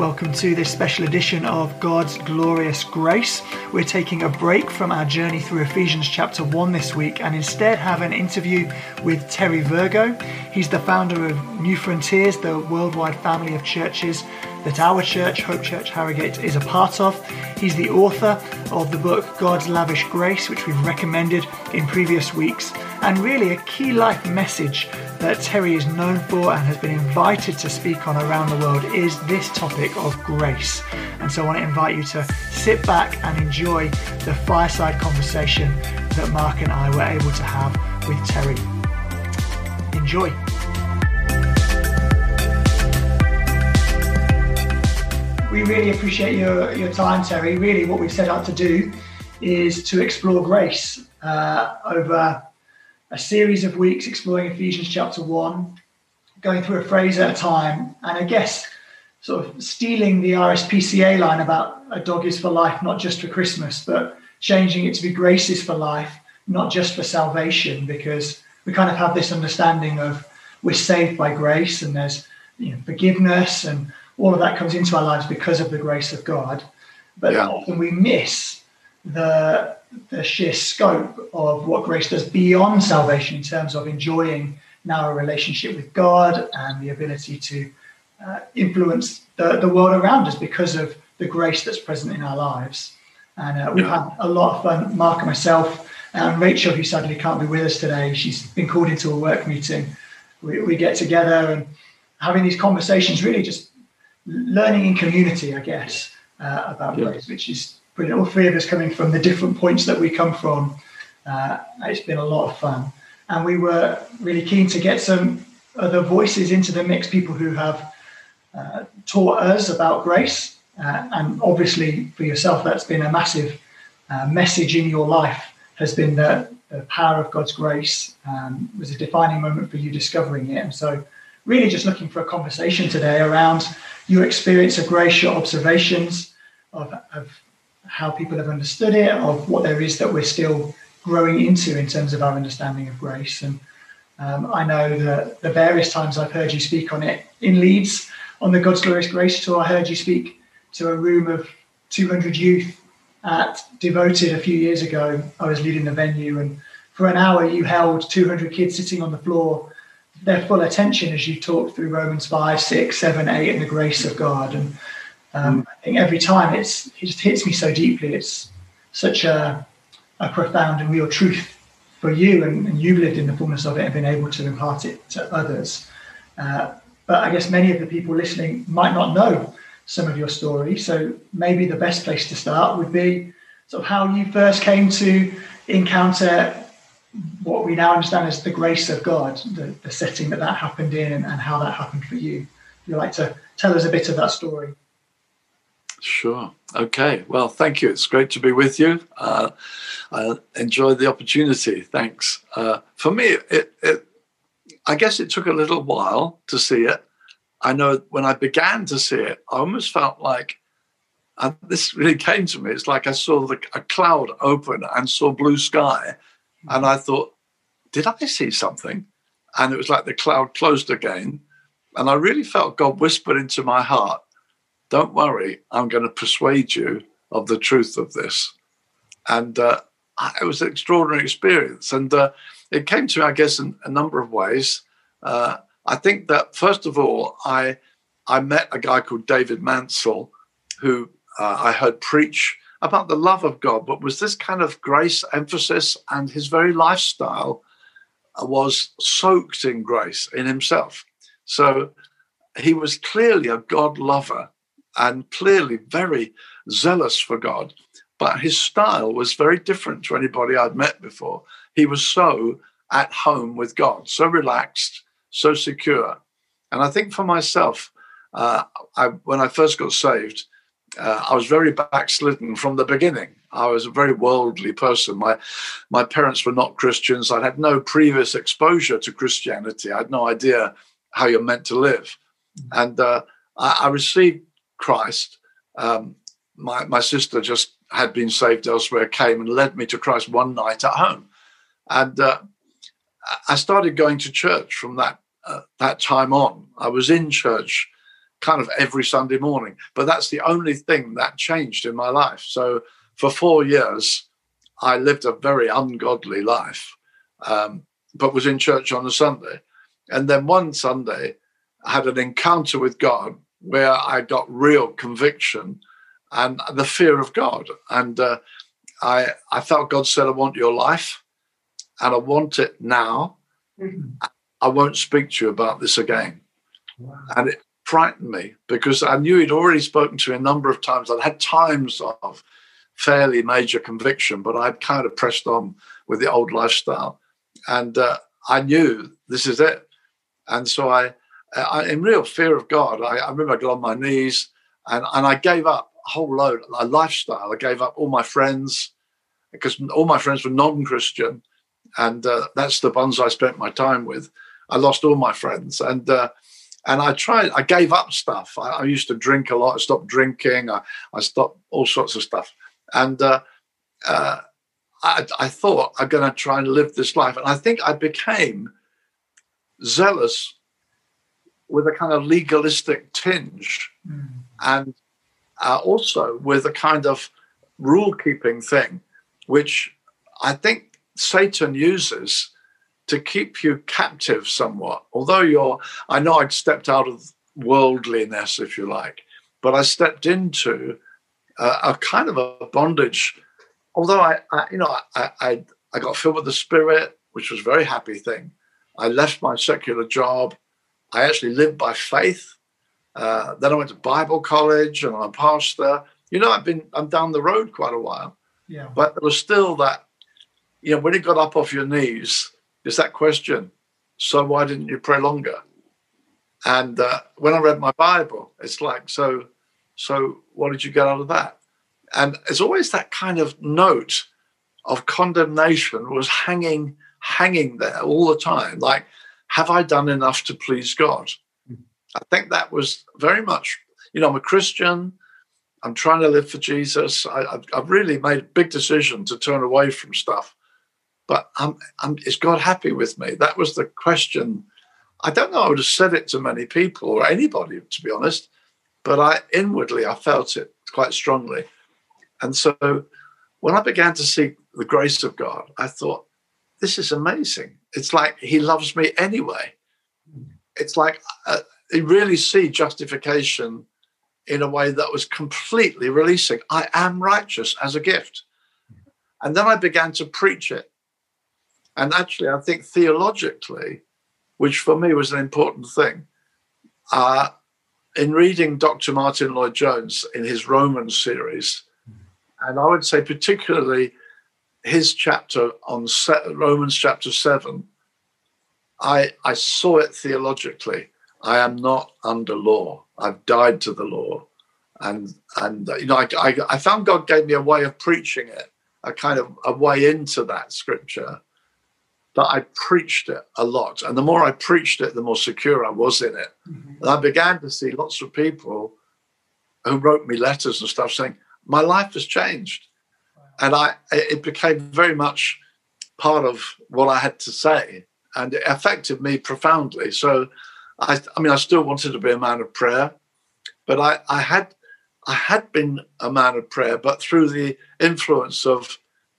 Welcome to this special edition of God's Glorious Grace. We're taking a break from our journey through Ephesians chapter 1 this week and instead have an interview with Terry Virgo. He's the founder of New Frontiers, the worldwide family of churches that our church, Hope Church Harrogate, is a part of. He's the author of the book God's Lavish Grace, which we've recommended in previous weeks, and really a key life message that Terry is known for and has been invited to speak on around the world is this topic of grace. And so I want to invite you to sit back and enjoy the fireside conversation that Mark and I were able to have with Terry. Enjoy. We really appreciate your, your time, Terry. Really, what we've set out to do is to explore grace uh, over a series of weeks exploring Ephesians chapter 1, going through a phrase at a time, and I guess sort of stealing the RSPCA line about a dog is for life, not just for Christmas, but changing it to be grace is for life, not just for salvation, because we kind of have this understanding of we're saved by grace and there's you know, forgiveness and all of that comes into our lives because of the grace of God. But yeah. often we miss the the sheer scope of what grace does beyond salvation in terms of enjoying now a relationship with God and the ability to uh, influence the, the world around us because of the grace that's present in our lives. And uh, we've had a lot of fun, Mark and myself, and Rachel, who sadly can't be with us today. She's been called into a work meeting. We, we get together and having these conversations, really just learning in community, I guess, uh, about yeah. grace, which is All three of us coming from the different points that we come from. Uh, it's been a lot of fun. And we were really keen to get some other voices into the mix, people who have uh, taught us about grace. Uh, and obviously, for yourself, that's been a massive uh, message in your life, has been that the power of God's grace um, was a defining moment for you discovering it. And so, really, just looking for a conversation today around your experience of grace, your observations of, of how people have understood it, of what there is that we're still growing into in terms of our understanding of grace. And um, I know that the various times I've heard you speak on it in Leeds on the God's Glorious Grace tour, I heard you speak to a room of 200 youth at Devoted a few years ago. I was leading the venue, and for an hour, you held 200 kids sitting on the floor, their full attention as you talked through Romans 5, 6, 7, 8, and the grace of God. And um, I think every time it's it just hits me so deeply. It's such a, a profound and real truth for you, and, and, you've lived in the fullness of it and been able to impart it to others. Uh, but I guess many of the people listening might not know some of your story. So maybe the best place to start would be sort of how you first came to encounter what we now understand as the grace of God, the, the setting that that happened in, and, and how that happened for you. If you'd like to tell us a bit of that story. Sure. Okay. Well, thank you. It's great to be with you. Uh, I enjoyed the opportunity. Thanks. Uh, for me, it, it, I guess it took a little while to see it. I know when I began to see it, I almost felt like, and this really came to me. It's like I saw the, a cloud open and saw blue sky, and I thought, did I see something? And it was like the cloud closed again, and I really felt God whispered into my heart don't worry, I'm going to persuade you of the truth of this. And uh, it was an extraordinary experience. And uh, it came to me, I guess, in a number of ways. Uh, I think that, first of all, I, I met a guy called David Mansell, who uh, I heard preach about the love of God, but was this kind of grace emphasis, and his very lifestyle was soaked in grace in himself. So he was clearly a God lover and clearly very zealous for God. But his style was very different to anybody I'd met before. He was so at home with God, so relaxed, so secure. And I think for myself, uh, I, when I first got saved, uh, I was very backslidden from the beginning. I was a very worldly person. My my parents were not Christians. I had no previous exposure to Christianity. I had no idea how you're meant to live, and uh, I, I, received Christ. Um, my, my sister just had been saved elsewhere, came and led me to Christ one night at home. And uh, I started going to church from that, uh, that time on. I was in church kind of every Sunday morning. But that's the only thing that changed in my life. So for four years, I lived a very ungodly life, um, but was in church on a Sunday. And then one Sunday, I had an encounter with God where I got real conviction and the fear of God. And uh, I, I felt God said, I want your life and I want it now. Mm-hmm. I won't speak to you about this again. Wow. And it frightened me because I knew he'd already spoken to me a number of times. I'd had times of fairly major conviction, but I'd kind of pressed on with the old lifestyle. And uh, I knew this is it. And so I, I in real fear of God, I, I remember I got on my knees and, and I gave up a whole load, a lifestyle. I gave up all my friends because all my friends were non Christian. And uh, that's the ones I spent my time with. I lost all my friends. And uh, and I tried, I gave up stuff. I, I, used to drink a lot. I stopped drinking. I, I stopped all sorts of stuff. And uh, uh, I, I, thought I'm going to try and live this life. And I think I became zealous with a kind of legalistic tinge mm. and uh, also with a kind of rule keeping thing, which I think Satan uses to keep you captive somewhat. Although you're, I know I'd stepped out of worldliness, if you like, but I stepped into a, a kind of a bondage. Although I, I you know, I, I, I got filled with the Spirit, which was a very happy thing. I left my secular job. I actually lived by faith. Uh, then I went to Bible college and I'm a pastor. You know, I've been I'm down the road quite a while. Yeah. But there was still that, you know, when you got up off your knees, is that question. So why didn't you pray longer? And uh, when I read my Bible, it's like, so, so what did you get out of that? And it's always that kind of note of condemnation was hanging, hanging there all the time. Like, have I done enough to please God? I think that was very much, you know, I'm a Christian. I'm trying to live for Jesus. I, have really made a big decision to turn away from stuff but I'm, I'm, is God happy with me? That was the question. I don't know. I would have said it to many people or anybody, to be honest, but I inwardly I felt it quite strongly. And so when I began to see the grace of God, I thought, this is amazing. It's like He loves me anyway. It's like uh, you really see justification in a way that was completely releasing. I am righteous as a gift. And then I began to preach it and actually, I think theologically, which for me was an important thing, uh, in reading Dr. Martyn Lloyd-Jones in his Romans series, and I would say particularly his chapter on Romans chapter 7, I, I saw it theologically. I am not under law. I've died to the law. And, and you know, I, I, I found God gave me a way of preaching it, a kind of a way into that scripture that I preached it a lot. And the more I preached it, the more secure I was in it. Mm-hmm. And I began to see lots of people who wrote me letters and stuff saying, My life has changed. And I it became very much part of what I had to say. And it affected me profoundly. So I I mean I still wanted to be a man of prayer, but I, I had I had been a man of prayer, but through the influence of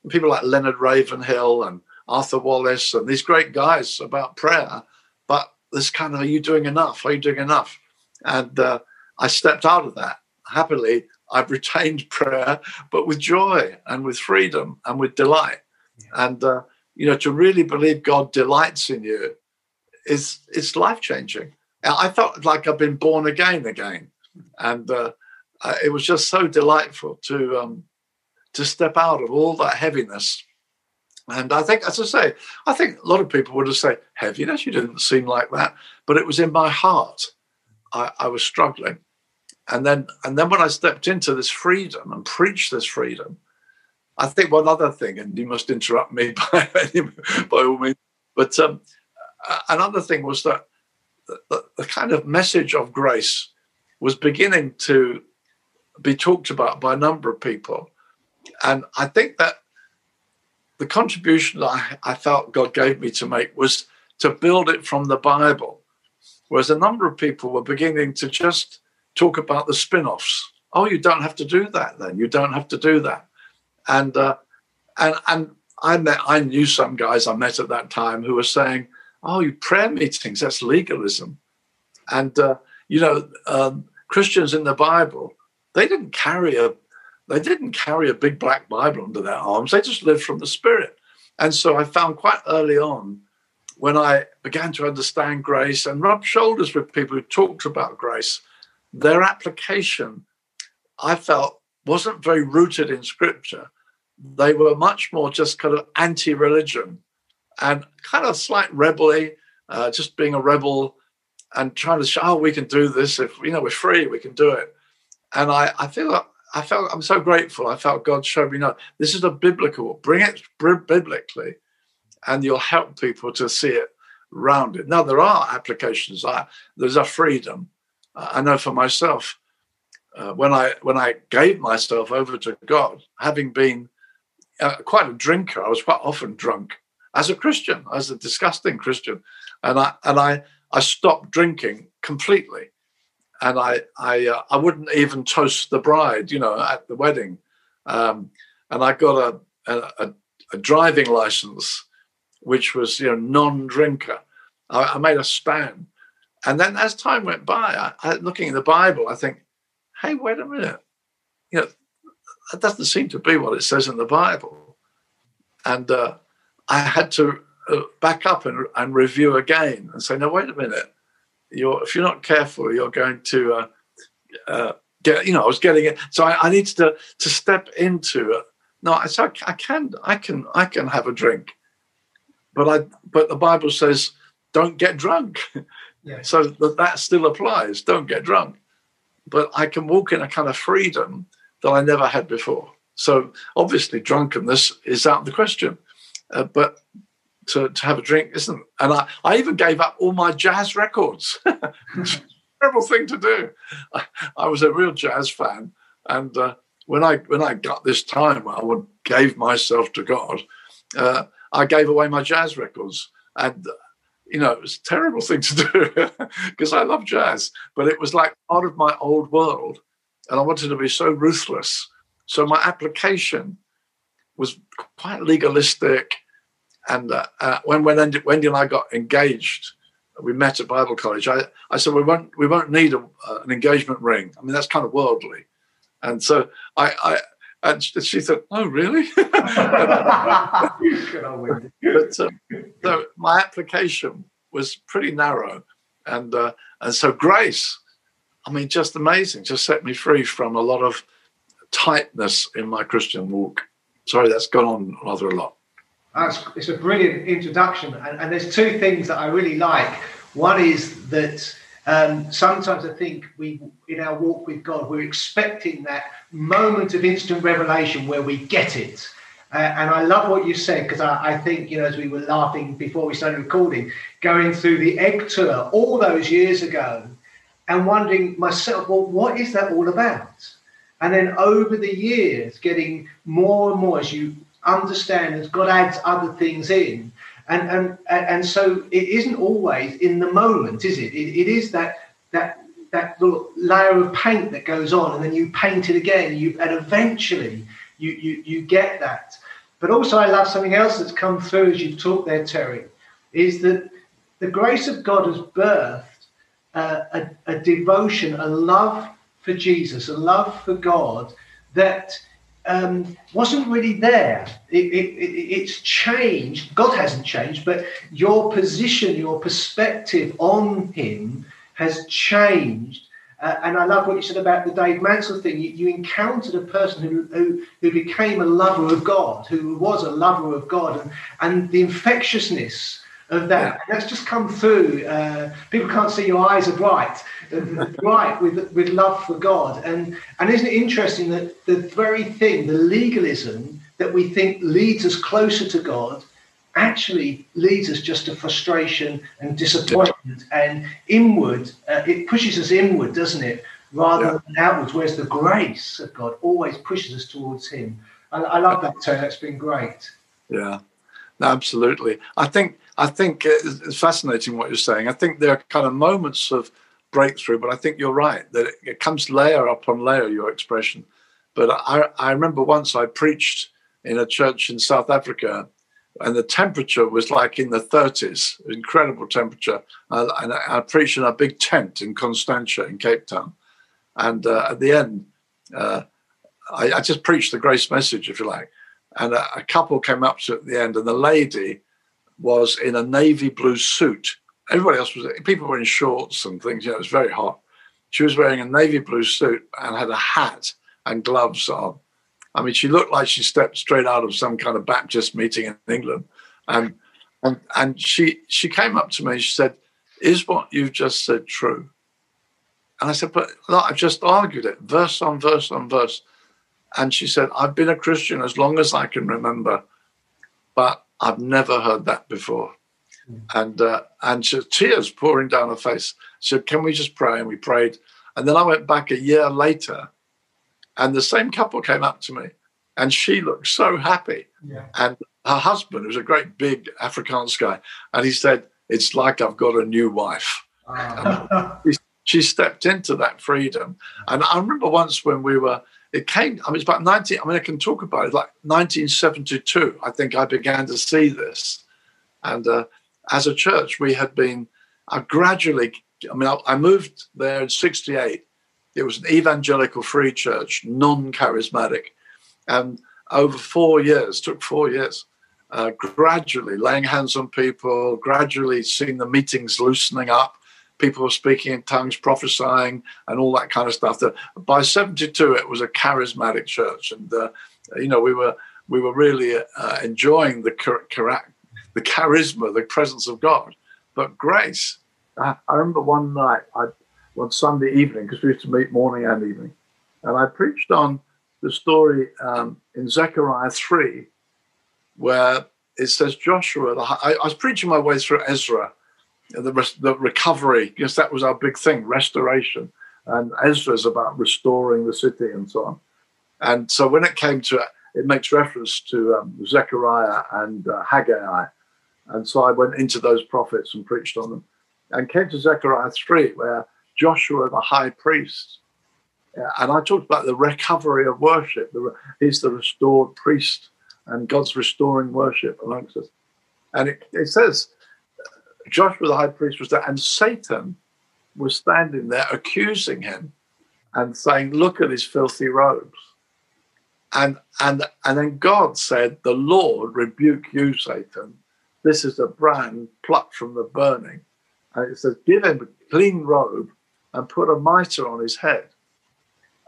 people like Leonard Ravenhill and Arthur Wallis and these great guys about prayer. But this kind of, are you doing enough? Are you doing enough? And uh, I stepped out of that. Happily, I've retained prayer, but with joy and with freedom and with delight. Yeah. And, uh, you know, to really believe God delights in you is, is life changing. I felt like I've been born again again. And uh, it was just so delightful to, um, to step out of all that heaviness and I think, as I say, I think a lot of people would have said, heaviness, you didn't seem like that. But it was in my heart. I, I, was struggling. And then and then when I stepped into this freedom and preached this freedom, I think one other thing, and you must interrupt me by, by all means, but um, another thing was that the, the kind of message of grace was beginning to be talked about by a number of people. And I think that the contribution I, I felt God gave me to make was to build it from the Bible. Whereas a number of people were beginning to just talk about the spin-offs. Oh, you don't have to do that. Then you don't have to do that. And uh, and and I met I knew some guys I met at that time who were saying, "Oh, you prayer meetings that's legalism," and uh, you know um, Christians in the Bible they didn't carry a they didn't carry a big black Bible under their arms. They just lived from the Spirit. And so I found quite early on when I began to understand grace and rub shoulders with people who talked about grace, their application, I felt, wasn't very rooted in scripture. They were much more just kind of anti religion and kind of slight rebelly, uh, just being a rebel and trying to show, oh, we can do this. If, you know, we're free, we can do it. And I, I feel I felt I'm so grateful. I felt God showed me, no, this is a biblical. Bring it biblically, and you'll help people to see it rounded. Now there are applications. I, there's a freedom. I know for myself uh, when I when I gave myself over to God, having been uh, quite a drinker, I was quite often drunk as a Christian, as a disgusting Christian, and I and I I stopped drinking completely. And I I uh, I wouldn't even toast the bride, you know, at the wedding, um, and I got a, a, a driving license, which was you know non-drinker. I, I, made a stand, and then as time went by, I, I, looking in the Bible, I think, hey, wait a minute, you know, that doesn't seem to be what it says in the Bible, and uh, I had to uh, back up and, and review again and say, no, wait a minute you're if you're not careful, you're going to uh, uh, get. You know, I was getting it, so I, I needed to to step into it. No, I, so I can I can I can have a drink, but I but the Bible says don't get drunk. So that, that still applies. Don't get drunk, but I can walk in a kind of freedom that I never had before. So obviously, drunkenness is out of the question. Uh, but to, to have a drink, isn't? And I, I even gave up all my jazz records. terrible thing to do. I, I, was a real jazz fan, and uh, when I when I got this time, I gave myself to God. Uh, I gave away my jazz records, and you know it was a terrible thing to do because I love jazz, but it was like part of my old world, and I wanted to be so ruthless. So my application was quite legalistic and uh, uh, when when Wendy and I got engaged, we met at Bible college. I, I said we won't we won't need a, uh, an engagement ring. I mean that's kind of worldly, and so I and she thought, oh really? but uh, so my application was pretty narrow, and uh, and so grace, I mean, just amazing, just set me free from a lot of tightness in my Christian walk. Sorry, that's gone on rather a lot. That's, it's a brilliant introduction. And, and, there's two things that I really like. One is that um, sometimes I think we, in our walk with God, we're expecting that moment of instant revelation where we get it. Uh, and I love what you said because I, I, think, you know, as we were laughing before we started recording, going through the Egg Tour all those years ago and wondering myself, well, what is that all about? And then over the years, getting more and more as you understand as God adds other things in. And, and, and so it isn't always in the moment, is it? It, it is that, that, that little layer of paint that goes on, and then you paint it again, you, and eventually you, you, you get that. But also, I love something else that's come through as you've talked there, Terry, is that the grace of God has birthed uh, a, a devotion, a love for Jesus, a love for God that um, wasn't really there. It, it, it, it's changed. God hasn't changed, but your position, your perspective on Him has changed. Uh, and I love what you said about the Dave Mansell thing. You, you encountered a person who, who, who, became a lover of God, who was a lover of God, and, and the infectiousness of that. And that's just come through. Uh, people can't see your eyes are bright, bright with with love for God. And and isn't it interesting that the very thing, the legalism that we think leads us closer to God, actually leads us just to frustration and disappointment and inward. Uh, it pushes us inward, doesn't it? Rather yeah. than outwards. Whereas the grace of God always pushes us towards Him. I, I love that, Tony. That's been great. Yeah, absolutely. I think I think it's fascinating what you're saying. I think there are kind of moments of breakthrough, but I think you're right that it, comes layer upon layer, your expression. But I, I remember once I preached in a church in South Africa, and the temperature was like in the 30s, incredible temperature. And I, I, preached in a big tent in Constantia in Cape Town. And uh, at the end, uh, I, I, just preached the grace message, if you like. And a, a couple came up to at the end, and the lady was in a navy blue suit. Everybody else was, people were in shorts and things, you know, it was very hot. She was wearing a navy blue suit and had a hat and gloves on. I mean, she looked like she stepped straight out of some kind of Baptist meeting in England. And and and she she came up to me and she said, Is what you've just said true? And I said, But look, I've just argued it, verse on verse on verse. And she said, I've been a Christian as long as I can remember, but I've never heard that before. Mm. And uh, and she, tears pouring down her face. She said, Can we just pray? And we prayed. And then I went back a year later, and the same couple came up to me, and she looked so happy. Yeah. And her husband, was a great big Afrikaans guy, and he said, It's like I've got a new wife. Uh. she stepped into that freedom. And I remember once when we were it came, I mean, it's about 19, I mean, I can talk about it, like 1972, I think I began to see this. And uh, as a church, we had been I gradually, I mean, I, I, moved there in 68. It was an evangelical free church, non charismatic. And over four years, took four years, uh, gradually laying hands on people, gradually seeing the meetings loosening up, people were speaking in tongues, prophesying, and all that kind of stuff. That by '72, it was a charismatic church, and uh, you know we were we were really uh, enjoying the the charisma, the presence of God. But grace, I, I remember one night, I, one Sunday evening, because we used to meet morning and evening, and I preached on the story um, in Zechariah three, where it says Joshua. I, I was preaching my way through Ezra the, the recovery, because that was our big thing, restoration. And Ezra's about restoring the city and so on. And so when it came to it, it makes reference to um, Zechariah and uh, Haggai. And so I went into those prophets and preached on them and came to Zechariah 3, where Joshua, the high priest, and I talked about the recovery of worship. He's the restored priest, and God's restoring worship amongst us. And it, it says Joshua the high priest was there, and Satan was standing there accusing him and saying, Look at his filthy robes. And and and then God said, The Lord rebuke you, Satan. This is a brand plucked from the burning. And it says, Give him a clean robe and put a mitre on his head.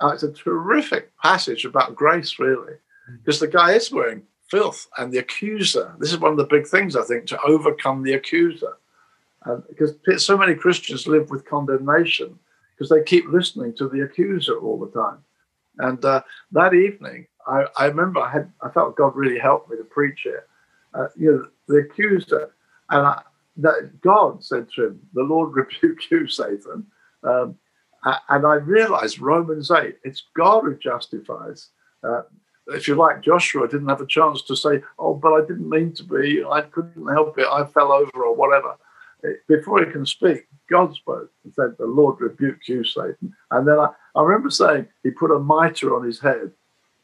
Uh, it's a terrific passage about grace, really, mm. because the guy is wearing filth and the accuser. This is one of the big things, I think, to overcome the accuser because so many Christians live with condemnation because they keep listening to the accuser all the time. And uh, that evening, I, I, remember I had I felt God really helped me to preach it. Uh, you know, the accuser, and I, that God said to him, "The Lord rebuke you, Satan." Um, and I realized Romans eight, it's God who justifies. Uh, if you like, Joshua didn't have a chance to say, "Oh, but I didn't mean to be. I couldn't help it. I fell over, or whatever." Before he can speak, God spoke and said, The Lord rebuke you, Satan. And then I, I remember saying, He put a mitre on his head.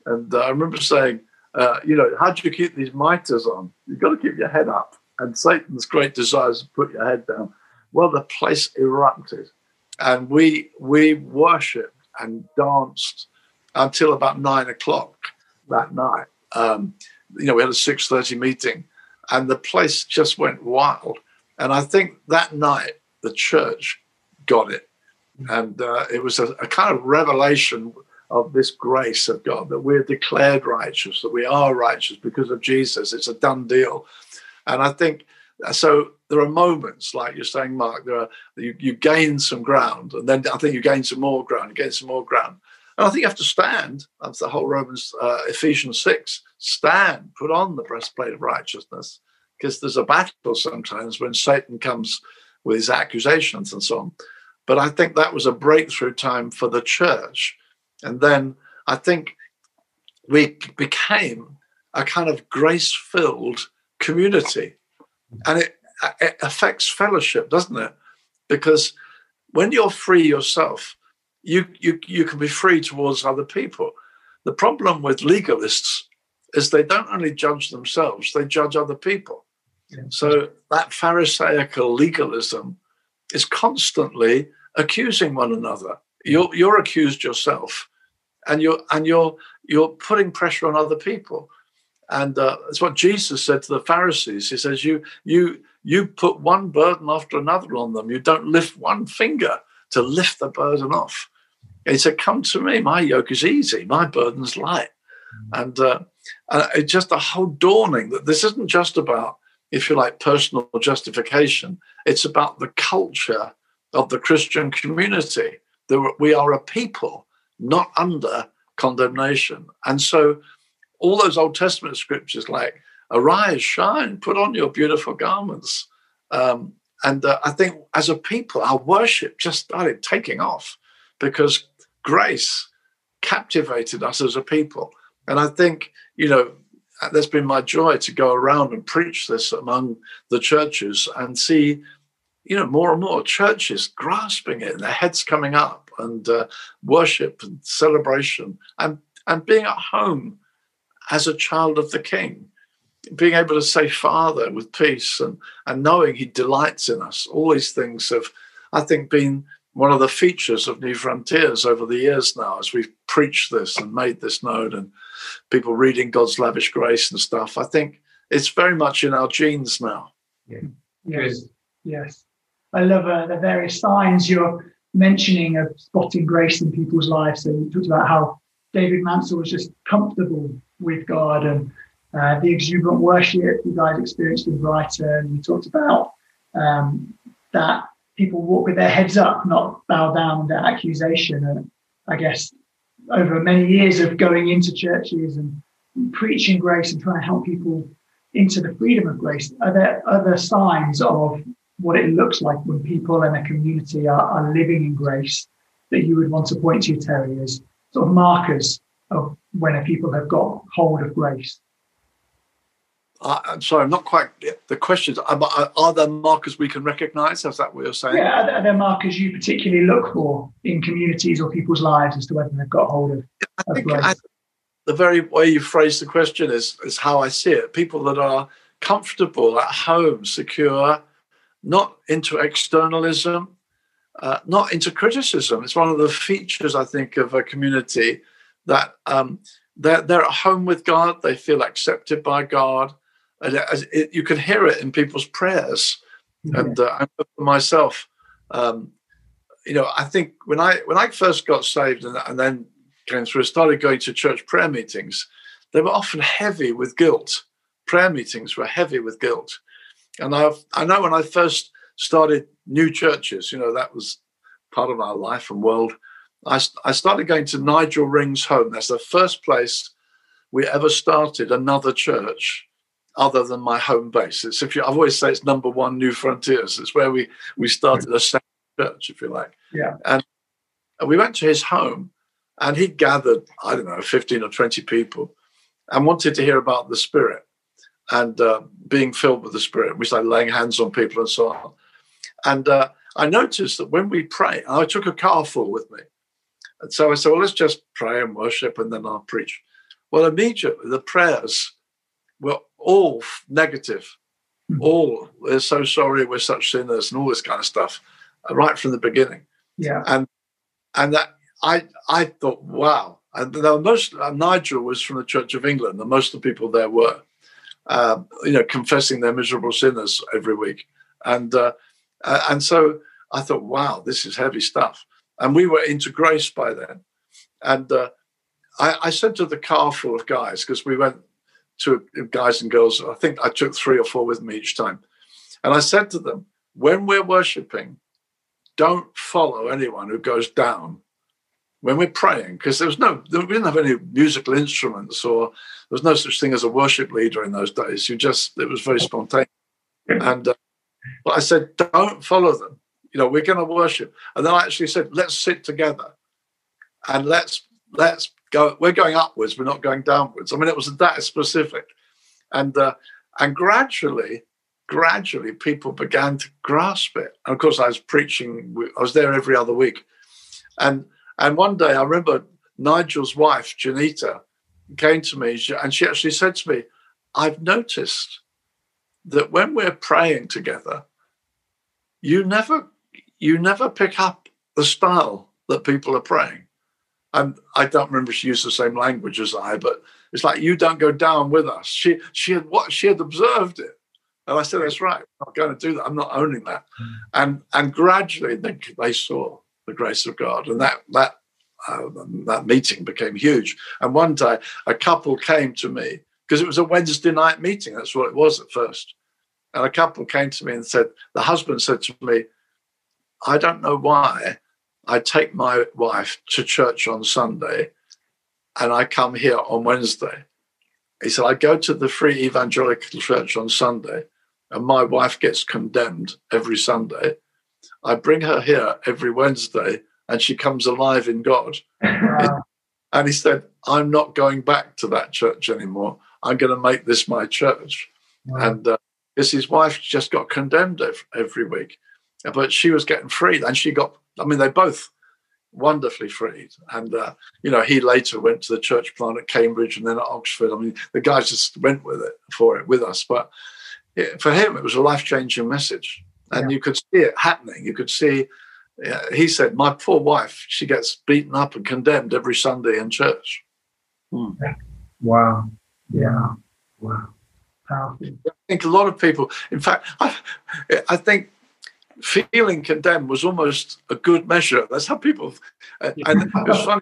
And uh, I remember saying, uh, You know, how do you keep these mitres on? You've got to keep your head up. And Satan's great desire is to put your head down. Well, the place erupted. And we we worshipped and danced until about nine o'clock that night. Um, you know, we had a 6.30 meeting and the place just went wild and I think that night the church got it. And uh, it was a, a kind of revelation of this grace of God that we're declared righteous, that we are righteous because of Jesus. It's a done deal. And I think so. There are moments, like you're saying, Mark, there are you, you gain some ground, and then I think you gain some more ground, you gain some more ground. And I think you have to stand. That's the whole Romans, uh, Ephesians 6 stand, put on the breastplate of righteousness because there's a battle sometimes when Satan comes with his accusations and so on. But I think that was a breakthrough time for the church. And then I think we became a kind of grace filled community. And it, it affects fellowship, doesn't it? Because when you're free yourself, you, you, you can be free towards other people. The problem with legalists is they don't only judge themselves, they judge other people. So that Pharisaical legalism is constantly accusing one another. You're, you're accused yourself, and you're and you're you're putting pressure on other people. And uh, that's what Jesus said to the Pharisees. He says, "You you you put one burden after another on them. You don't lift one finger to lift the burden off." he said, "Come to me. My yoke is easy. My burden's light." Mm. And uh, uh, it's just a whole dawning that this isn't just about, if you like, personal justification. It's about the culture of the Christian community. That we are a people not under condemnation. And so, all those Old Testament scriptures like "Arise, shine, put on your beautiful garments," um, and uh, I think as a people, our worship just started taking off because grace captivated us as a people. And I think, you know, that's been my joy to go around and preach this among the churches and see, you know, more and more churches grasping it and their heads coming up and uh, worship and celebration and, and being at home as a child of the King, being able to say Father with peace and, and knowing He delights in us. All these things have, I think, been one of the features of New Frontiers over the years now as we've preached this and made this known and people reading God's lavish grace and stuff. I think it's very much in our genes now. Yeah. Yes. Yes. I love uh, the various signs you're mentioning of spotting grace in people's lives. So you talked about how David Mansell was just comfortable with God and uh, the exuberant worship you guys experienced in Brighton. You talked about um, that people walk with their heads up, not bow down under accusation. And I guess over many years of going into churches and preaching grace and trying to help people into the freedom of grace, are there other signs of what it looks like when people in a community are, are living in grace that you would want to point to, Terry, as sort of markers of when people have got hold of grace? Uh, I'm sorry, I'm not quite. The questions are, are there markers we can recognise? Is that what you're saying? Yeah, are there markers you particularly look for in communities or people's lives as to whether they've got hold of, I think I, the very way you phrase the question is is how I see it. People that are comfortable at home, secure, not into externalism, uh, not into criticism. It's one of the features I think of a community that um, they're, they're at home with God. They feel accepted by God and it, you can hear it in people's prayers. And uh, I for myself, um, you know, I think when I when I first got saved and, and then came through, started going to church prayer meetings, they were often heavy with guilt. Prayer meetings were heavy with guilt, and I I know when I first started new churches, you know, that was part of our life and world. I, I started going to Nigel Ring's home. That's the first place we ever started another church other than my home base. It's if you, I've always say it's number one New Frontiers. It's where we we started a second church, if you like. Yeah. And, and we went to his home, and he gathered I don't know fifteen or twenty people, and wanted to hear about the Spirit and uh, being filled with the Spirit. We started laying hands on people and so on. And uh, I noticed that when we pray, I took a car full with me. And so I said, well, let's just pray and worship and then I'll preach. Well, immediately the prayers were all negative, mm-hmm. all we're so sorry, we're such sinners, and all this kind of stuff, uh, right from the beginning. Yeah, and and that I I thought, wow. And most uh, Nigel was from the Church of England, and most of the people there were, um, you know, confessing their miserable sinners every week, and uh, and so I thought, wow, this is heavy stuff. And we were into grace by then, and uh, I, I said to the car full of guys because we went to guys and girls. I think I took three or four with me each time. And I said to them, when we're worshiping, don't follow anyone who goes down when we're praying, because there was no, we didn't have any musical instruments or there was no such thing as a worship leader in those days. You just, it was very spontaneous. And uh, but I said, don't follow them. You know, we're going to worship. And then I actually said, let's sit together and let's let's go we're going upwards we're not going downwards i mean it was that specific and uh, and gradually gradually people began to grasp it. And of course, I was preaching, I was there every other week. And, and one day I remember Nigel's wife, Janita, came to me and she actually said to me, I've noticed that when we're praying together, you never you never pick up the style that people are praying. And I don't remember she used the same language as I, but it's like you don't go down with us. She she had what she had observed it. And I said, That's right, I'm not going to do that. I'm not owning that. Mm. And and gradually they, they saw the grace of God. And that that uh, that meeting became huge. And one day a couple came to me because it was a Wednesday night meeting. That's what it was at first. And a couple came to me and said, the husband said to me, I don't know why I take my wife to church on Sunday and I come here on Wednesday. He said, I go to the Free Evangelical Church on Sunday and my wife gets condemned every Sunday. I bring her here every Wednesday and she comes alive in God. and he said, I'm not going back to that church anymore. I'm going to make this my church. Wow. And uh, his wife just got condemned every, every week, but she was getting freed, and she got. I mean, they both wonderfully freed. And uh, you know, he later went to the church plant at Cambridge and then at Oxford. I mean, the guys just went with it for it with us. But it, for him, it was a life changing message, and yeah. you could see it happening. You could see. Yeah, he said, "My poor wife, she gets beaten up and condemned every Sunday in church." Hmm. Wow. Yeah. Wow powerful. I think a lot of people, in fact, I, I think feeling condemned was almost a good measure. That's how people, uh, and it was funny.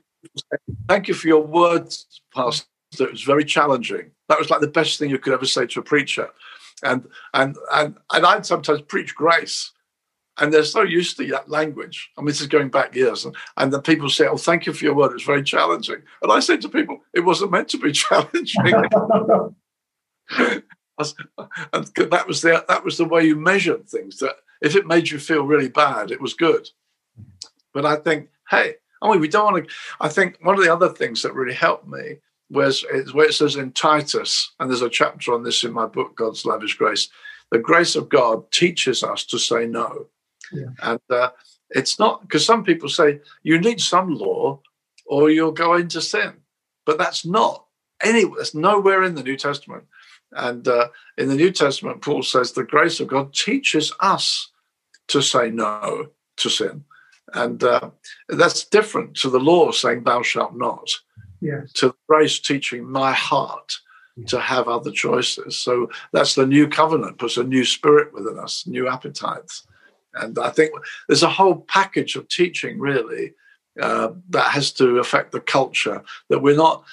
Thank you for your words, Pastor. It was very challenging. That was like the best thing you could ever say to a preacher. And and and and I'd sometimes preach grace, and they're so used to that language. I mean, this is going back years, and, and then people say, "Oh, thank you for your word. It was very challenging." And I say to people, "It wasn't meant to be challenging." and that was the that was the way you measured things. That if it made you feel really bad, it was good. But I think, hey, I mean, we don't want to. I think one of the other things that really helped me was where it says in Titus, and there's a chapter on this in my book, God's Lavish Grace. The grace of God teaches us to say no, yeah. and uh, it's not because some people say you need some law or you'll go into sin, but that's not anywhere. That's nowhere in the New Testament. And uh, in the New Testament, Paul says the grace of God teaches us to say no to sin. And uh, that's different to the law saying, Thou shalt not, yes. to grace teaching my heart to have other choices. So that's the new covenant, puts a new spirit within us, new appetites. And I think there's a whole package of teaching, really, uh, that has to affect the culture. That we're not,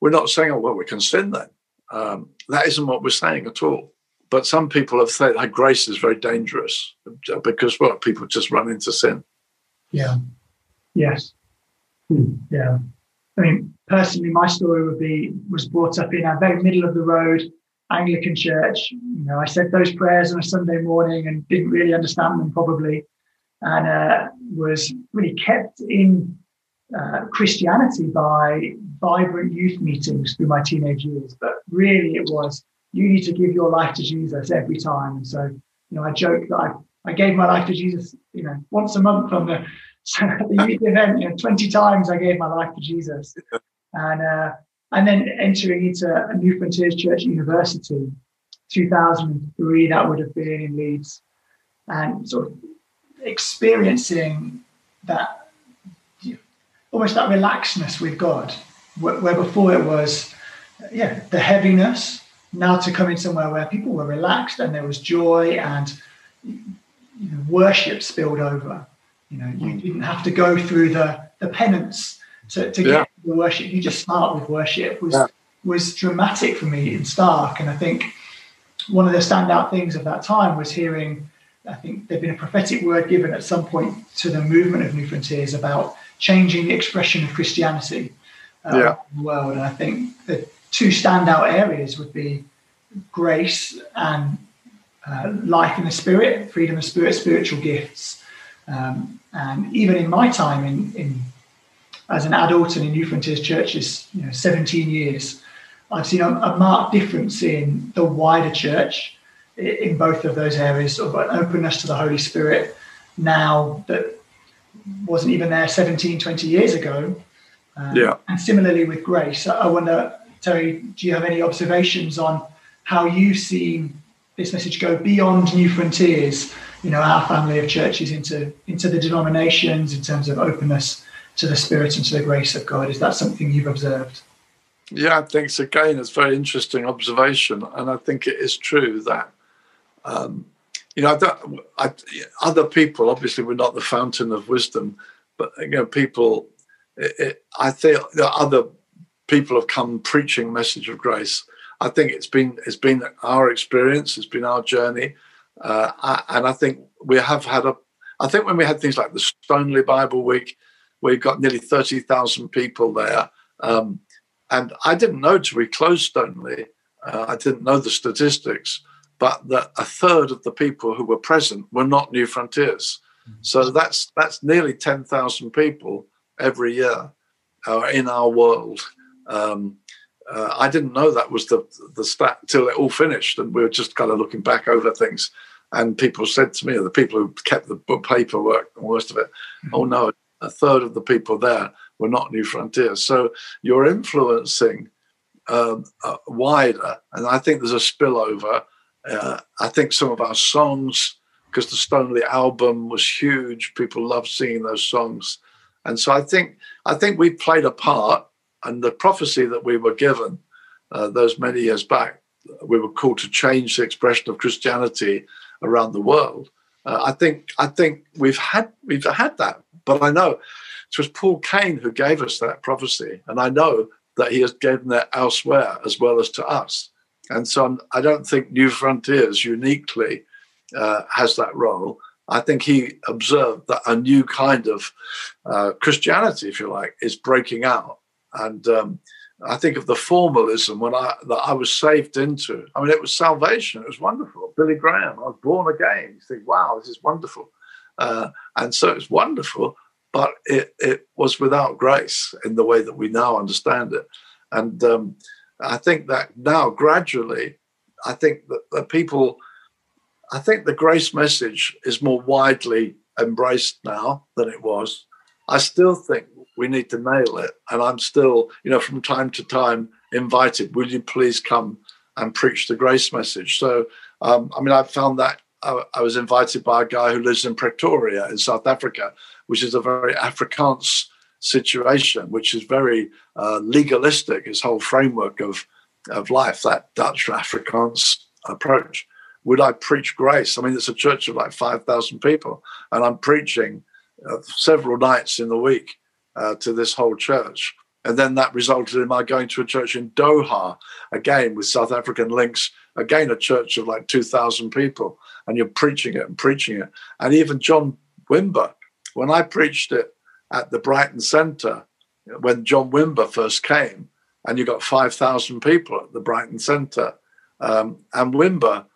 we're not saying, "Oh, well, we can sin then." Um, that isn't what we're saying at all. But some people have said that grace is very dangerous because well, people just run into sin. Yeah. Yes. Hmm. Yeah. I mean, personally, my story would be was brought up in a very middle of the road Anglican church. You know, I said those prayers on a Sunday morning and didn't really understand them probably, and uh, was really kept in uh, Christianity by vibrant youth meetings through my teenage years. But really, it was you need to give your life to Jesus every time. And so, you know, I joke that I, I gave my life to Jesus, you know, once a month on the, the youth event. You know, twenty times I gave my life to Jesus, and uh, and then entering into a New Frontiers Church University, 2003. That would have been in Leeds, and sort of experiencing that almost that relaxedness with God, where, where before it was, yeah, the heaviness. Now to come in somewhere where people were relaxed and there was joy and you know, worship spilled over. You know, you mm. didn't have to go through the the penance to, to yeah. get the worship. You just start with worship was yeah. was dramatic for me in Stark. And I think one of the standout things of that time was hearing. I think there'd been a prophetic word given at some point to the movement of New Frontiers about changing the expression of Christianity uh, yeah. the world. And I think the two standout areas would be grace and uh, life in the spirit, freedom of spirit, spiritual gifts. Um, and even in my time in, in as an adult and in New Frontiers churches, you know, 17 years, I've seen a, a marked difference in the wider church in both of those areas, of an openness to the Holy Spirit now that wasn't even there 17, 20 years ago. Um, yeah. And similarly with grace, I wonder, Terry, do you have any observations on how you've seen this message go beyond New Frontiers, you know, our family of churches into into the denominations in terms of openness to the Spirit and to the grace of God? Is that something you've observed? Yeah, thanks. Again, it's a very interesting observation, and I think it is true that um, you know I I, other people. Obviously, we're not the fountain of wisdom, but you know, people. It, it, I think that other people have come preaching message of grace. I think it's been it's been our experience, it's been our journey, uh, and I think we have had a. I think when we had things like the Stoneleigh Bible Week, we got nearly thirty thousand people there. Um, and I didn't know till we closed Stoneleigh, uh, I didn't know the statistics, but that a third of the people who were present were not New Frontiers. Mm-hmm. So that's that's nearly 10,000 people every year uh, in our world. Um, uh, I didn't know that was the the stat till it all finished, and we were just kind of looking back over things. And people said to me, the people who kept the paperwork and most of it, mm-hmm. oh no, a third of the people there were not New Frontiers. So you're influencing um, uh, wider, and I think there's a spillover. Uh, I think some of our songs, because the Stoneleigh album was huge, people love singing those songs, and so I think I think we played a part. And the prophecy that we were given uh, those many years back, we were called to change the expression of Christianity around the world. Uh, I think I think we've had we've had that, but I know it was Paul Cain who gave us that prophecy. And I know that he has given that elsewhere as well as to us. And so I don't think New Frontiers uniquely uh, has that role. I think he observed that a new kind of uh, Christianity, if you like, is breaking out. And um, I think of the formalism when I that I was saved into. I mean, it was salvation. It was wonderful. Billy Graham. I was born again. You think, wow, this is wonderful. Uh, and so it's wonderful but it, it was without grace in the way that we now understand it. And um, I think that now gradually, I think that the people, I think the grace message is more widely embraced now than it was. I still think we need to nail it. And I'm still, you know, from time to time invited, will you please come and preach the grace message? So, um, I mean, I found that I, I was invited by a guy who lives in Pretoria in South Africa which is a very Afrikaans situation, which is very uh, legalistic, his whole framework of, of life, that Dutch Afrikaans approach. Would I preach grace? I mean, it's a church of like 5,000 people, and I'm preaching uh, several nights in the week uh, to this whole church. And then that resulted in my going to a church in Doha, again with South African links, again, a church of like 2,000 people. And you're preaching it and preaching it. And even John Wimber, when I preached it at the Brighton Centre, when John Wimber first came, and you got 5,000 people at the Brighton Centre, um, and Wimber,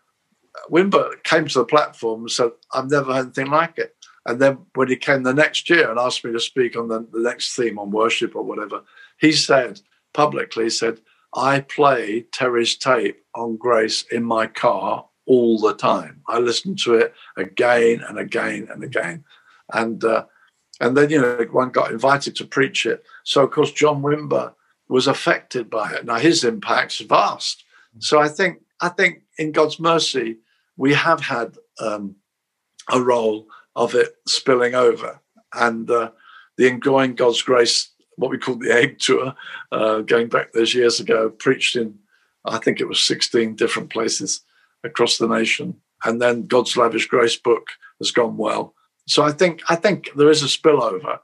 Wimber came to the platform and said, I've never heard anything like it. And then when he came the next year and asked me to speak on the, the next theme on worship or whatever, he said publicly, he said, I play Terry's tape on Grace in my car all the time. I listen to it again and again and again and uh, and then you know one got invited to preach it. So of course John Wimber was affected by it. Now his impact's vast. So I think I think in God's mercy we have had um, a role of it spilling over and uh, the enjoying God's grace, what we call the egg tour, uh, going back those years ago, preached in I think it was 16 different places across the nation. And then God's lavish grace book has gone well. So I think I think there is a spillover,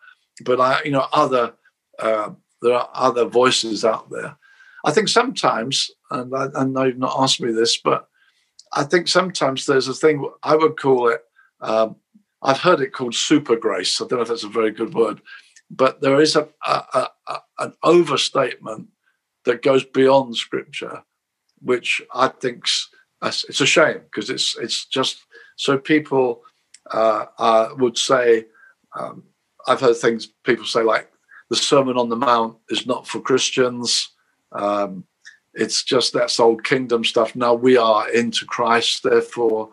but I you know other uh, there are other voices out there. I think sometimes, and I, I, know you've not asked me this, but I think sometimes there's a thing I would call it. Um, I've heard it called super grace. I don't know if that's a very good word, but there is a, a, a an overstatement that goes beyond scripture, which I think's it's a shame because it's it's just so people uh, uh, would say, um, I've heard things people say like the Sermon on the Mount is not for Christians. Um, it's just that's old kingdom stuff. Now we are into Christ, therefore,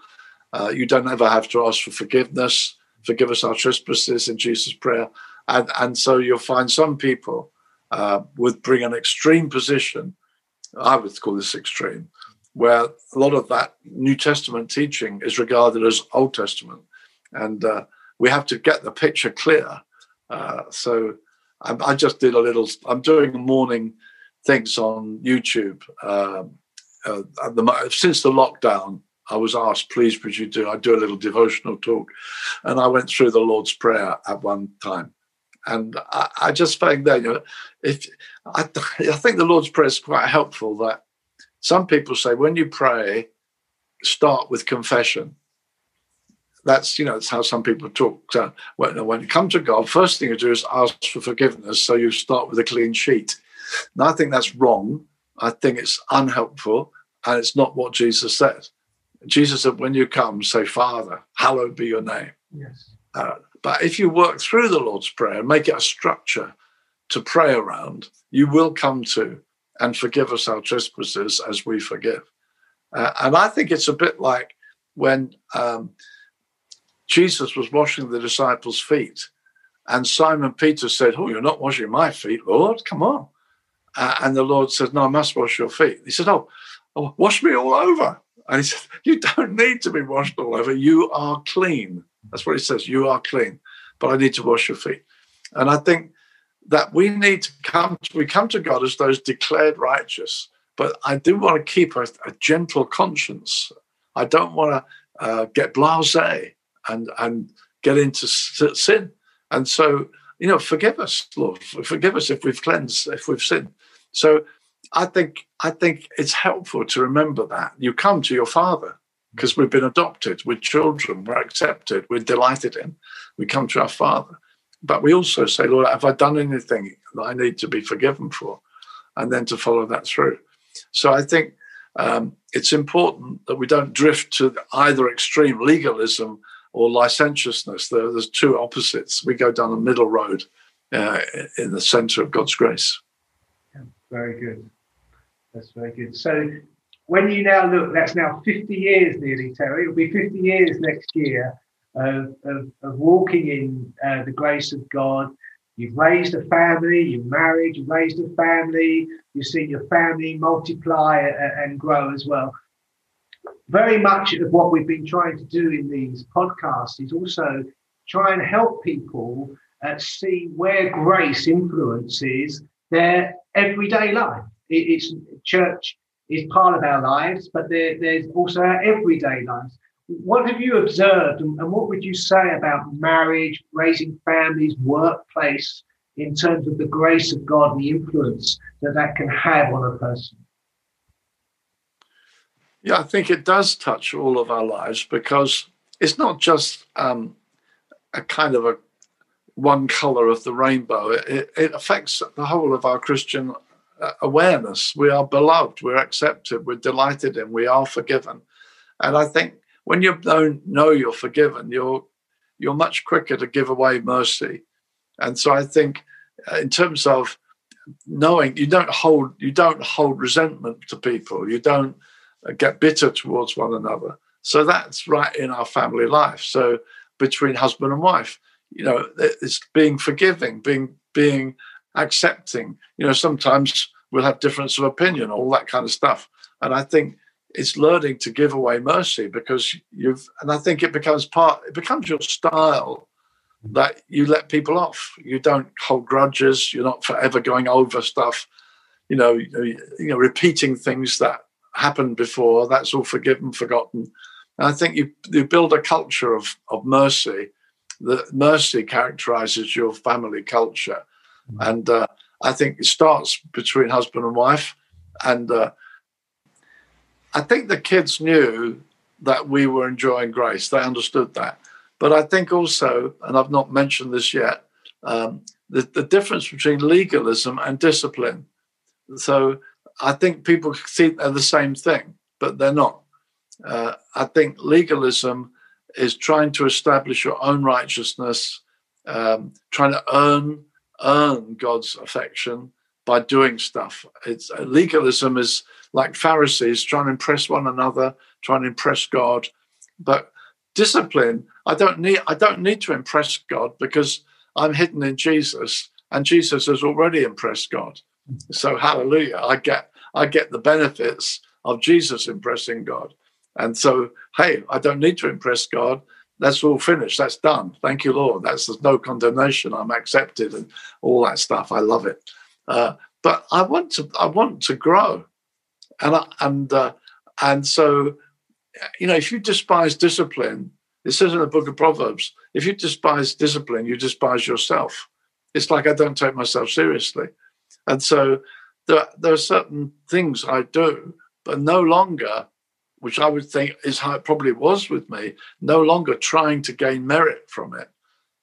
uh, you don't ever have to ask for forgiveness. Forgive us our trespasses in Jesus' prayer. And, and so you'll find some people uh, would bring an extreme position. I would call this extreme, where a lot of that New Testament teaching is regarded as Old Testament. And uh, we have to get the picture clear. Uh, so I, I, just did a little, I'm doing a morning things on YouTube. Um, uh, the, since the lockdown, I was asked, please, would you do? I do a little devotional talk, and I went through the Lord's Prayer at one time, and I, I just found that you know, if I, I think the Lord's Prayer is quite helpful. That some people say when you pray, start with confession. That's you know that's how some people talk. So when, when you come to God, first thing you do is ask for forgiveness. So you start with a clean sheet. And I think that's wrong. I think it's unhelpful, and it's not what Jesus said. Jesus said, when you come, say, Father, hallowed be your name. Yes. Uh, but if you work through the Lord's Prayer and make it a structure to pray around, you will come to and forgive us our trespasses as we forgive. Uh, and I think it's a bit like when um, Jesus was washing the disciples' feet, and Simon Peter said, Oh, you're not washing my feet, Lord, come on. Uh, and the Lord said, No, I must wash your feet. He said, Oh, oh wash me all over. And he said, You don't need to be washed all over. You are clean. That's what he says. You are clean. But I need to wash your feet. And I think that we need to come, to, we come to God as those declared righteous. But I do want to keep a, a gentle conscience. I don't want to uh, get blase and, and get into sin. And so, you know, forgive us, Lord. Forgive us if we've cleansed, if we've sinned. So I think I think it's helpful to remember that you come to your Father because we've been adopted, we're children, we're accepted, we're delighted in. We come to our Father, but we also say, Lord, have I done anything that I need to be forgiven for, and then to follow that through. So I think um, it's important that we don't drift to either extreme legalism or licentiousness. There, there's two opposites. We go down a middle road uh, in the center of God's grace. Very good. That's very good. So when you now look, that's now 50 years nearly, Terry. It'll be 50 years next year of, of, of walking in uh, the grace of God. You've raised a family, you're married, you've raised a family, you've seen your family multiply and grow as well. Very much of what we've been trying to do in these podcasts is also try and help people uh, see where grace influences their everyday life. It, it's church is part of our lives, but there, there's also our everyday lives. What have you observed, and, and what would you say about marriage, raising families, workplace, in terms of the grace of God and the influence that that can have on a person? Yeah, I think it does touch all of our lives because it's not just um, a kind of a one color of the rainbow. It, it, affects the whole of our Christian uh, awareness. We are beloved, we're accepted, we're delighted in, we are forgiven. And I think when you know, know you're forgiven, you're you're much quicker to give away mercy. And so I think uh, in terms of knowing you don't hold you don't hold resentment to people, you don't get bitter towards one another. So that's right in our family life. So between husband and wife, you know it's being forgiving being being accepting. You know sometimes we'll have difference of opinion all that kind of stuff. And i think it's learning to give away mercy because you've and i think it becomes part it becomes your style that you let people off. You don't hold grudges. You're not forever going over stuff. You know you know repeating things that happened before that's all forgiven forgotten and i think you you build a culture of of mercy that mercy characterizes your family culture. Mm-hmm. And uh, I think it starts between husband and wife. And uh, I think the kids knew that we were enjoying grace, they understood that. But I think also, and I've not mentioned this yet, um, the, the difference between legalism and discipline. So I think people think they're the same thing, but they're not. Uh, I think legalism is trying to establish your own righteousness, um, trying to earn earn God's affection by doing stuff. It's uh, legalism is like Pharisees trying to impress one another, trying to impress God. But discipline, I don't need I don't need to impress God because I'm hidden in Jesus and Jesus has already impressed God. So hallelujah, I get I get the benefits of Jesus impressing God. And so, hey, I don't need to impress God. That's all finished. That's done. Thank you, Lord. That's there's no condemnation. I'm accepted and all that stuff. I love it. Uh, but I want to I want to grow, and I, and uh, and so, you know, if you despise discipline, it says in the book of Proverbs, if you despise discipline, you despise yourself. It's like I don't take myself seriously, and so there, there are certain things I do, but no longer, which I would think is how it probably was with me, no longer trying to gain merit from it,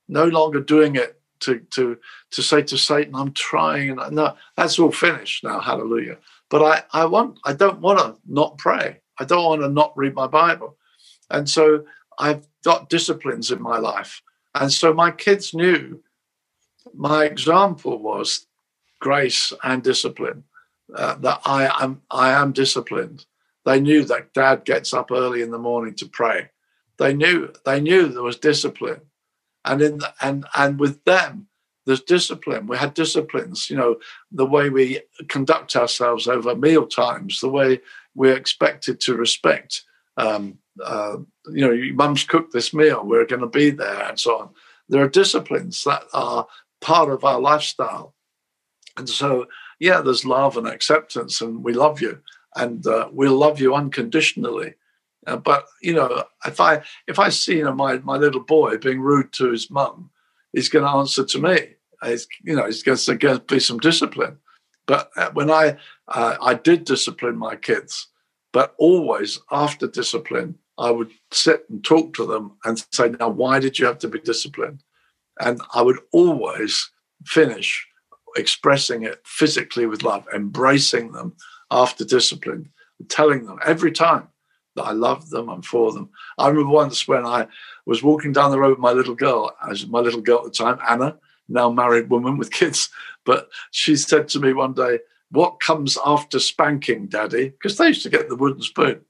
no longer doing it to to to say to Satan, I'm trying, and no, that's all finished now. Hallelujah. But I I want I don't want to not pray. I don't want to not read my Bible, and so I've got disciplines in my life, and so my kids knew. My example was grace and discipline. Uh, that I am I am disciplined. They knew that Dad gets up early in the morning to pray. They knew they knew there was discipline, and in the, and and with them there's discipline. We had disciplines. You know the way we conduct ourselves over meal times, the way we're expected to respect. Um, uh, you know, mum's cooked this meal. We're going to be there, and so on. There are disciplines that are part of our lifestyle and so, yeah, there's love and acceptance, and we love you, and uh, we'll love you unconditionally. Uh, but you know, if I if I see you know my my little boy being rude to his mum, he's going to answer to me. He's, you know, he's going to be some discipline. But uh, when I uh, I did discipline my kids, but always after discipline, I would sit and talk to them and say, "Now, why did you have to be disciplined?" And I would always finish expressing it physically with love, embracing them after discipline, telling them every time that I love them, I'm for them. I remember once when I was walking down the road with my little girl, as my little girl at the time, Anna, now married woman with kids, but she said to me one day, "What comes after spanking, Daddy?" Because they used to get the wooden spoon,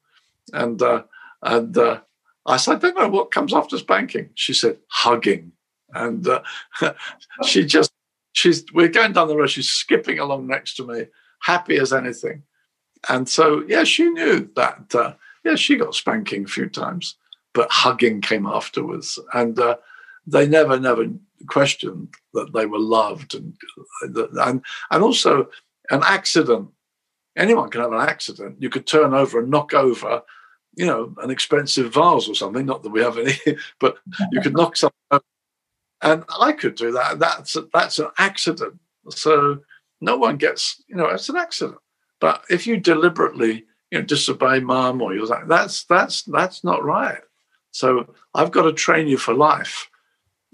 and uh, and uh, I said, "I don't know what comes after spanking." She said, "Hugging," and uh, she just she's we're going down the road. She's skipping along next to me, happy as anything. And so, yeah, she knew that. Uh, yeah, she got spanking a few times, but hugging came afterwards, and uh, they never, never questioned that they were loved, and and and also an accident. Anyone can have an accident. You could turn over and knock over, you know, an expensive vase or something. Not that we have any, but you could knock something over and I could do that. That's that's an accident. So no one gets, you know, it's an accident. But if you deliberately, you know, disobey mom or you're like, that's that's that's not right. So I've got to train you for life.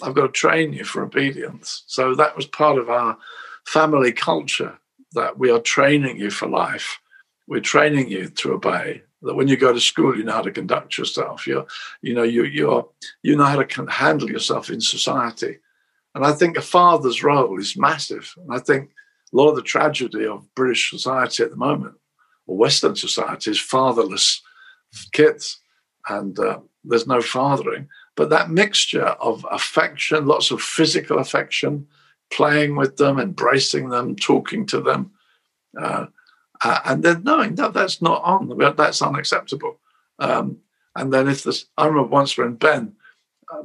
I've got to train you for obedience. So that was part of our family culture that we are training you for life. We're training you to obey that when you go to school you know how to conduct yourself. You you know you you're you know how to handle yourself in society. And i think a father's role is massive. And i think a lot of the tragedy of british society at the moment or western society is fatherless kids. And uh, there's no fathering. But that mixture of affection lots of physical affection playing with them embracing them talking to them uh, uh, and then knowing that that's not on, that's unacceptable. Um, and then if this, I remember once when Ben, uh,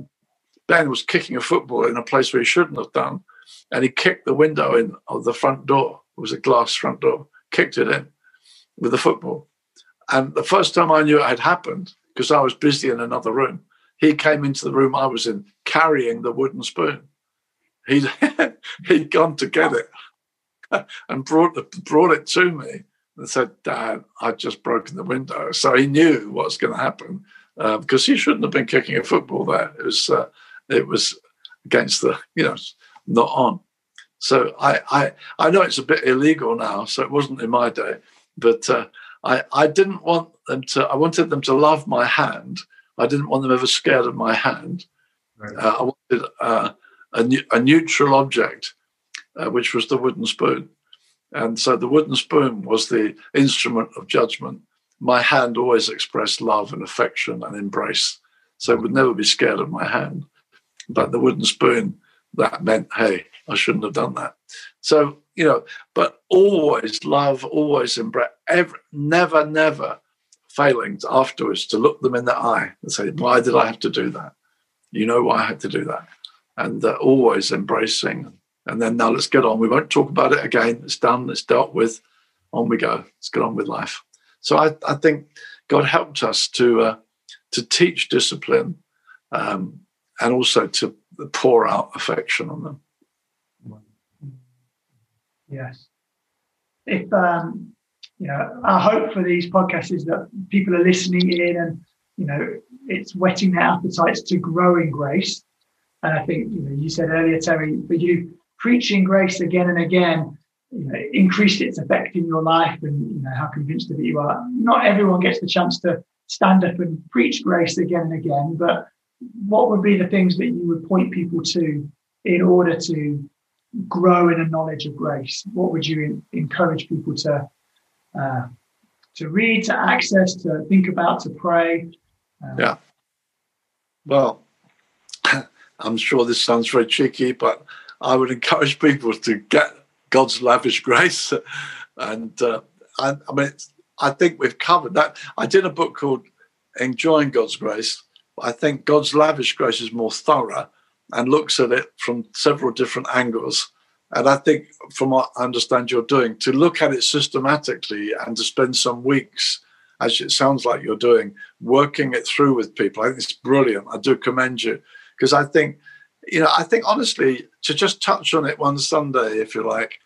Ben was kicking a football in a place where he shouldn't have done, and he kicked the window in of the front door. It was a glass front door. Kicked it in with the football. And the first time I knew it had happened, because I was busy in another room, he came into the room I was in carrying the wooden spoon. He'd, he'd gone to get it and brought the, brought it to me and said, "Dad, I've just broken the window." So he knew what's going to happen uh, because he shouldn't have been kicking a football there. It was uh, it was against the you know not on. So I, I I know it's a bit illegal now, so it wasn't in my day, but uh, I I didn't want them to. I wanted them to love my hand. I didn't want them ever scared of my hand. Right. Uh, I wanted uh, a, a neutral object uh, which was the wooden spoon. And so the wooden spoon was the instrument of judgment. My hand always expressed love and affection and embrace. So it would never be scared of my hand. But the wooden spoon, that meant, hey, I shouldn't have done that. So, you know, but always love, always embrace, ever, never, never failing to afterwards to look them in the eye and say, why did I have to do that? You know why I had to do that. And uh, always embracing. And then now let's get on. We won't talk about it again. It's done. It's dealt with. On we go. Let's get on with life. So I, I think God helped us to uh, to teach discipline um, and also to pour out affection on them. Yes. If um, you know, our hope for these podcasts is that people are listening in and, you know, it's whetting their appetites to grow in grace. And I think, you know, you said earlier, Terry, for you, preaching grace again and again, you know, increased its effect in your life and, you know, how convinced of it you are. Not everyone gets the chance to stand up and preach grace again and again, but what would be the things that you would point people to in order to grow in a knowledge of grace? What would you encourage people to uh, to read, to access, to think about, to pray. Uh, yeah. Well, I'm sure this sounds very cheeky, but I would encourage people to get God's lavish grace. And uh, I, I mean, I think we've covered that. I did a book called Enjoying God's Grace. I think God's lavish grace is more thorough and looks at it from several different angles. And I think, from what I understand you're doing, to look at it systematically and to spend some weeks, as it sounds like you're doing, working it through with people, I think it's brilliant. I do commend you because I think, you know, I think honestly, to just touch on it one Sunday, if you like,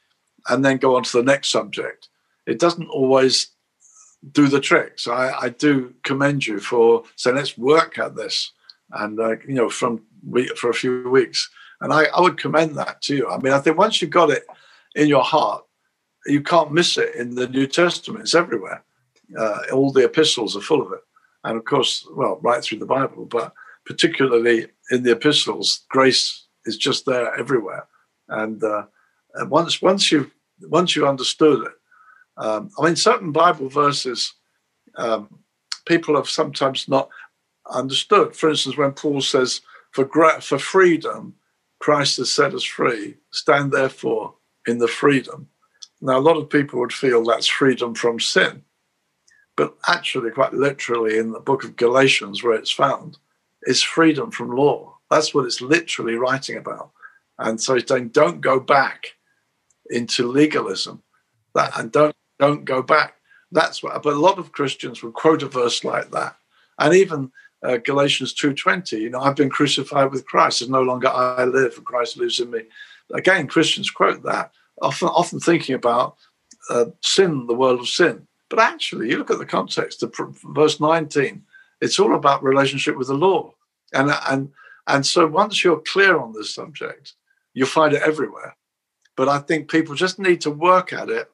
and then go on to the next subject, it doesn't always do the trick. So I, I do commend you for saying, let's work at this. And, uh, you know, from for a few weeks and I, I would commend that to you. I mean, I think once you've got it in your heart, you can't miss it in the New Testament. It's everywhere. Uh, all the epistles are full of it. And of course, well, right through the Bible, but particularly in the epistles, grace is just there everywhere. And, uh, and once once you once you understood it, um, I mean, certain Bible verses um, people have sometimes not understood. For instance, when Paul says, "For for freedom, Christ has set us free. Stand therefore in the freedom. Now, a lot of people would feel that's freedom from sin. But actually, quite literally, in the book of Galatians, where it's found, is freedom from law. That's what it's literally writing about. And so he's saying, don't go back into legalism. That, and don't don't go back. That's what. But a lot of Christians would quote a verse like that, and even uh, Galatians 2.20, you know, I've been crucified with Christ. It's no longer I live, and Christ lives in me. Again, Christians quote that, often, often thinking about uh, sin, the world of sin. But actually, you look at the context of verse 19, it's all about relationship with the law. And, and, and so once you're clear on this subject, you'll find it everywhere. But I think people just need to work at it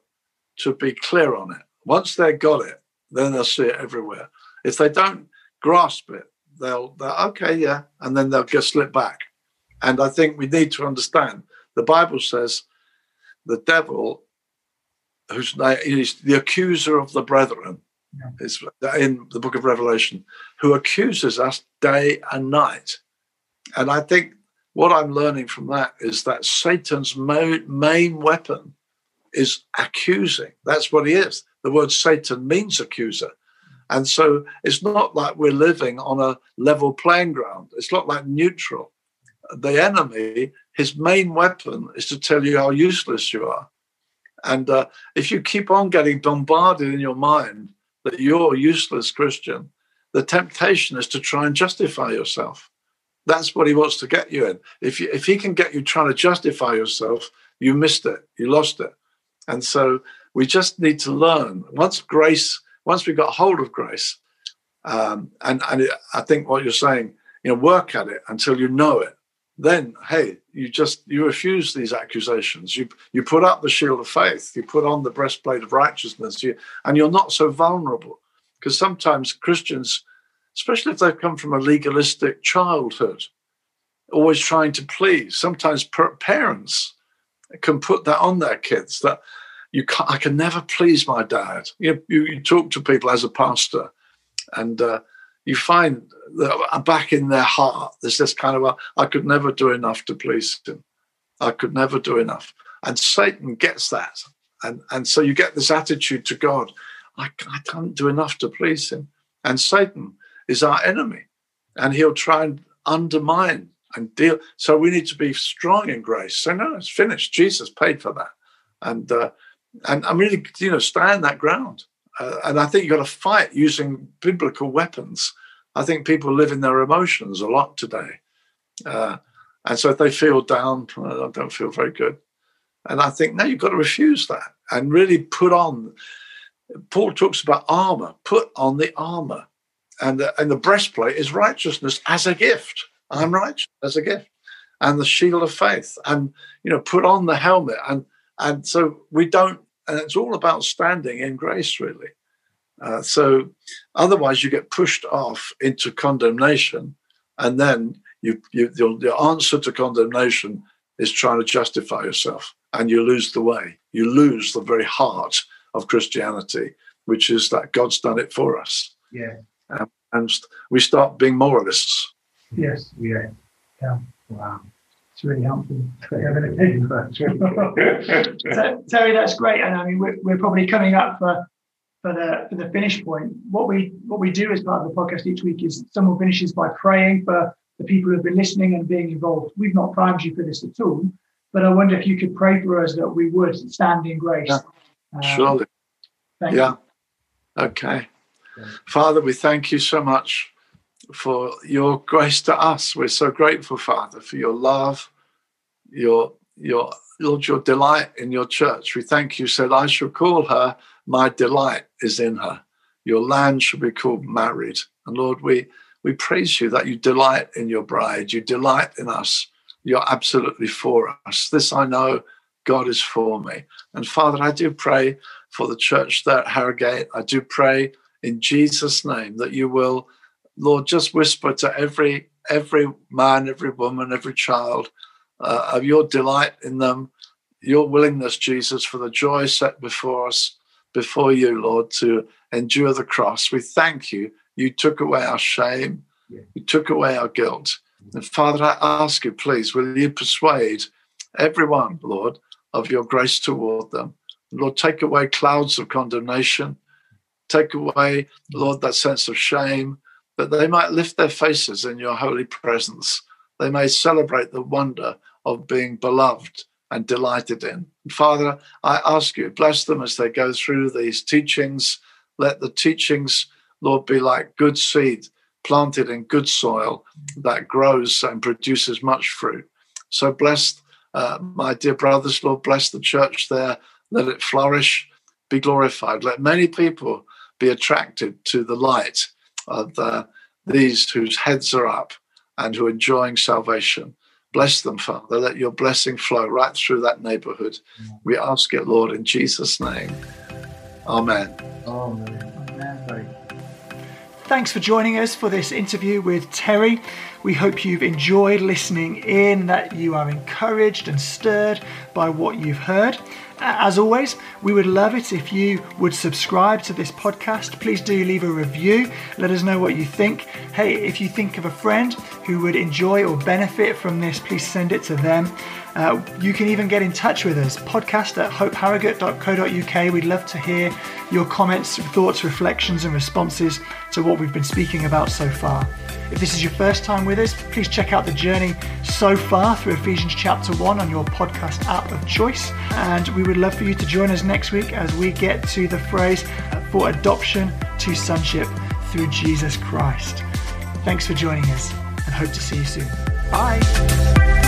to be clear on it. Once they've got it, then they'll see it everywhere. If they don't, grasp it, they'll, they'll okay, yeah, and then they'll just slip back. And I think we need to understand the Bible says the devil, who's the accuser of the brethren, yeah. is in the book of Revelation, who accuses us day and night. And I think what I'm learning from that is that Satan's main weapon is accusing. That's what he is. The word Satan means accuser. And so it's not like we're living on a level playing ground. It's not like neutral. The enemy, his main weapon is to tell you how useless you are. And uh, if you keep on getting bombarded in your mind that you're a useless Christian, the temptation is to try and justify yourself. That's what he wants to get you in. If, you, if he can get you trying to justify yourself, you missed it, you lost it. And so we just need to learn. Once grace once we got hold of grace, um, and and it, I think what you're saying, you know, work at it until you know it. Then, hey, you just you refuse these accusations. You you put up the shield of faith. You put on the breastplate of righteousness. You, and you're not so vulnerable because sometimes Christians, especially if they've come from a legalistic childhood, always trying to please. Sometimes parents can put that on their kids that you I can never please my dad. You, you, you talk to people as a pastor, and uh, you find that back in their heart, there's this kind of, I could never do enough to please him. I could never do enough. And Satan gets that. And, and so you get this attitude to God I, I can't do enough to please him. And Satan is our enemy, and he'll try and undermine and deal. So we need to be strong in grace. So no, it's finished. Jesus paid for that, and uh, and I'm really you know stand that ground. Uh, and I think you've got to fight using biblical weapons. I think people live in their emotions a lot today. Uh, and so if they feel down, I don't feel very good. And I think, no, you've got to refuse that and really put on. Paul talks about armor, put on the armor. And the, and the breastplate is righteousness as a gift. I'm righteous as a gift. And the shield of faith. And, you know, put on the helmet. And, and so we don't and it's all about standing in grace, really. Uh, so otherwise, you get pushed off into condemnation, and then you, you your, your answer to condemnation is trying to justify yourself, and you lose the way. You lose the very heart of Christianity, which is that God's done it for us. Yeah, um, and we start being moralists. Yes. Yeah. Yeah. Wow. It's really helpful. Terry, that's great, and I mean we're, we're probably coming up for for the for the finish point. What we what we do as part of the podcast each week is someone finishes by praying for the people who've been listening and being involved. We've not primed you for this at all, but I wonder if you could pray for us that we would stand in grace. Yeah, um, surely. yeah. You. Okay. Father, we thank you so much for your grace to us. We're so grateful, Father, for your love, your your Lord, your delight in your church. We thank you. Said, I shall call her. My delight is in her. Your land shall be called married. And Lord, we we praise you that you delight in your bride. You delight in us. You're absolutely for us. This I know. God is for me. And Father, I do pray for the church there at Harrogate. I do pray in Jesus' name that you will Lord, just whisper to every every man, every woman, every child uh, of your delight in them, your willingness, Jesus, for the joy set before us, before you, Lord, to endure the cross. We thank you. You took away our shame. You took away our guilt. And Father, I ask you, please, will you persuade everyone, Lord, of your grace toward them? Lord, take away clouds of condemnation. Take away, Lord, that sense of shame that they might lift their faces in your holy presence. They may celebrate the wonder of being beloved and delighted in. Father, I ask you, bless them as they go through these teachings. Let the teachings, Lord, be like good seed planted in good soil that grows and produces much fruit. So bless uh, my dear brothers, Lord, bless the church there. Let it flourish, be glorified. Let many people be attracted to the light of uh, these whose heads are up and who are enjoying salvation. Bless them, Father. Let your blessing flow right through that neighborhood. We ask it, Lord, in Jesus' name. Amen. Amen. Amen. Thanks for joining us for this interview with Terry. We hope you've enjoyed listening in, that you are encouraged and stirred by what you've heard. As always, we would love it if you would subscribe to this podcast. Please do leave a review. Let us know what you think. Hey, if you think of a friend who would enjoy or benefit from this, please send it to them. Uh, you can even get in touch with us, podcast at hopeharrogate.co.uk. We'd love to hear your comments, thoughts, reflections, and responses to what we've been speaking about so far. If this is your first time with us, please check out the journey so far through Ephesians chapter 1 on your podcast app of choice. And we would love for you to join us next week as we get to the phrase for adoption to sonship through Jesus Christ. Thanks for joining us and hope to see you soon. Bye.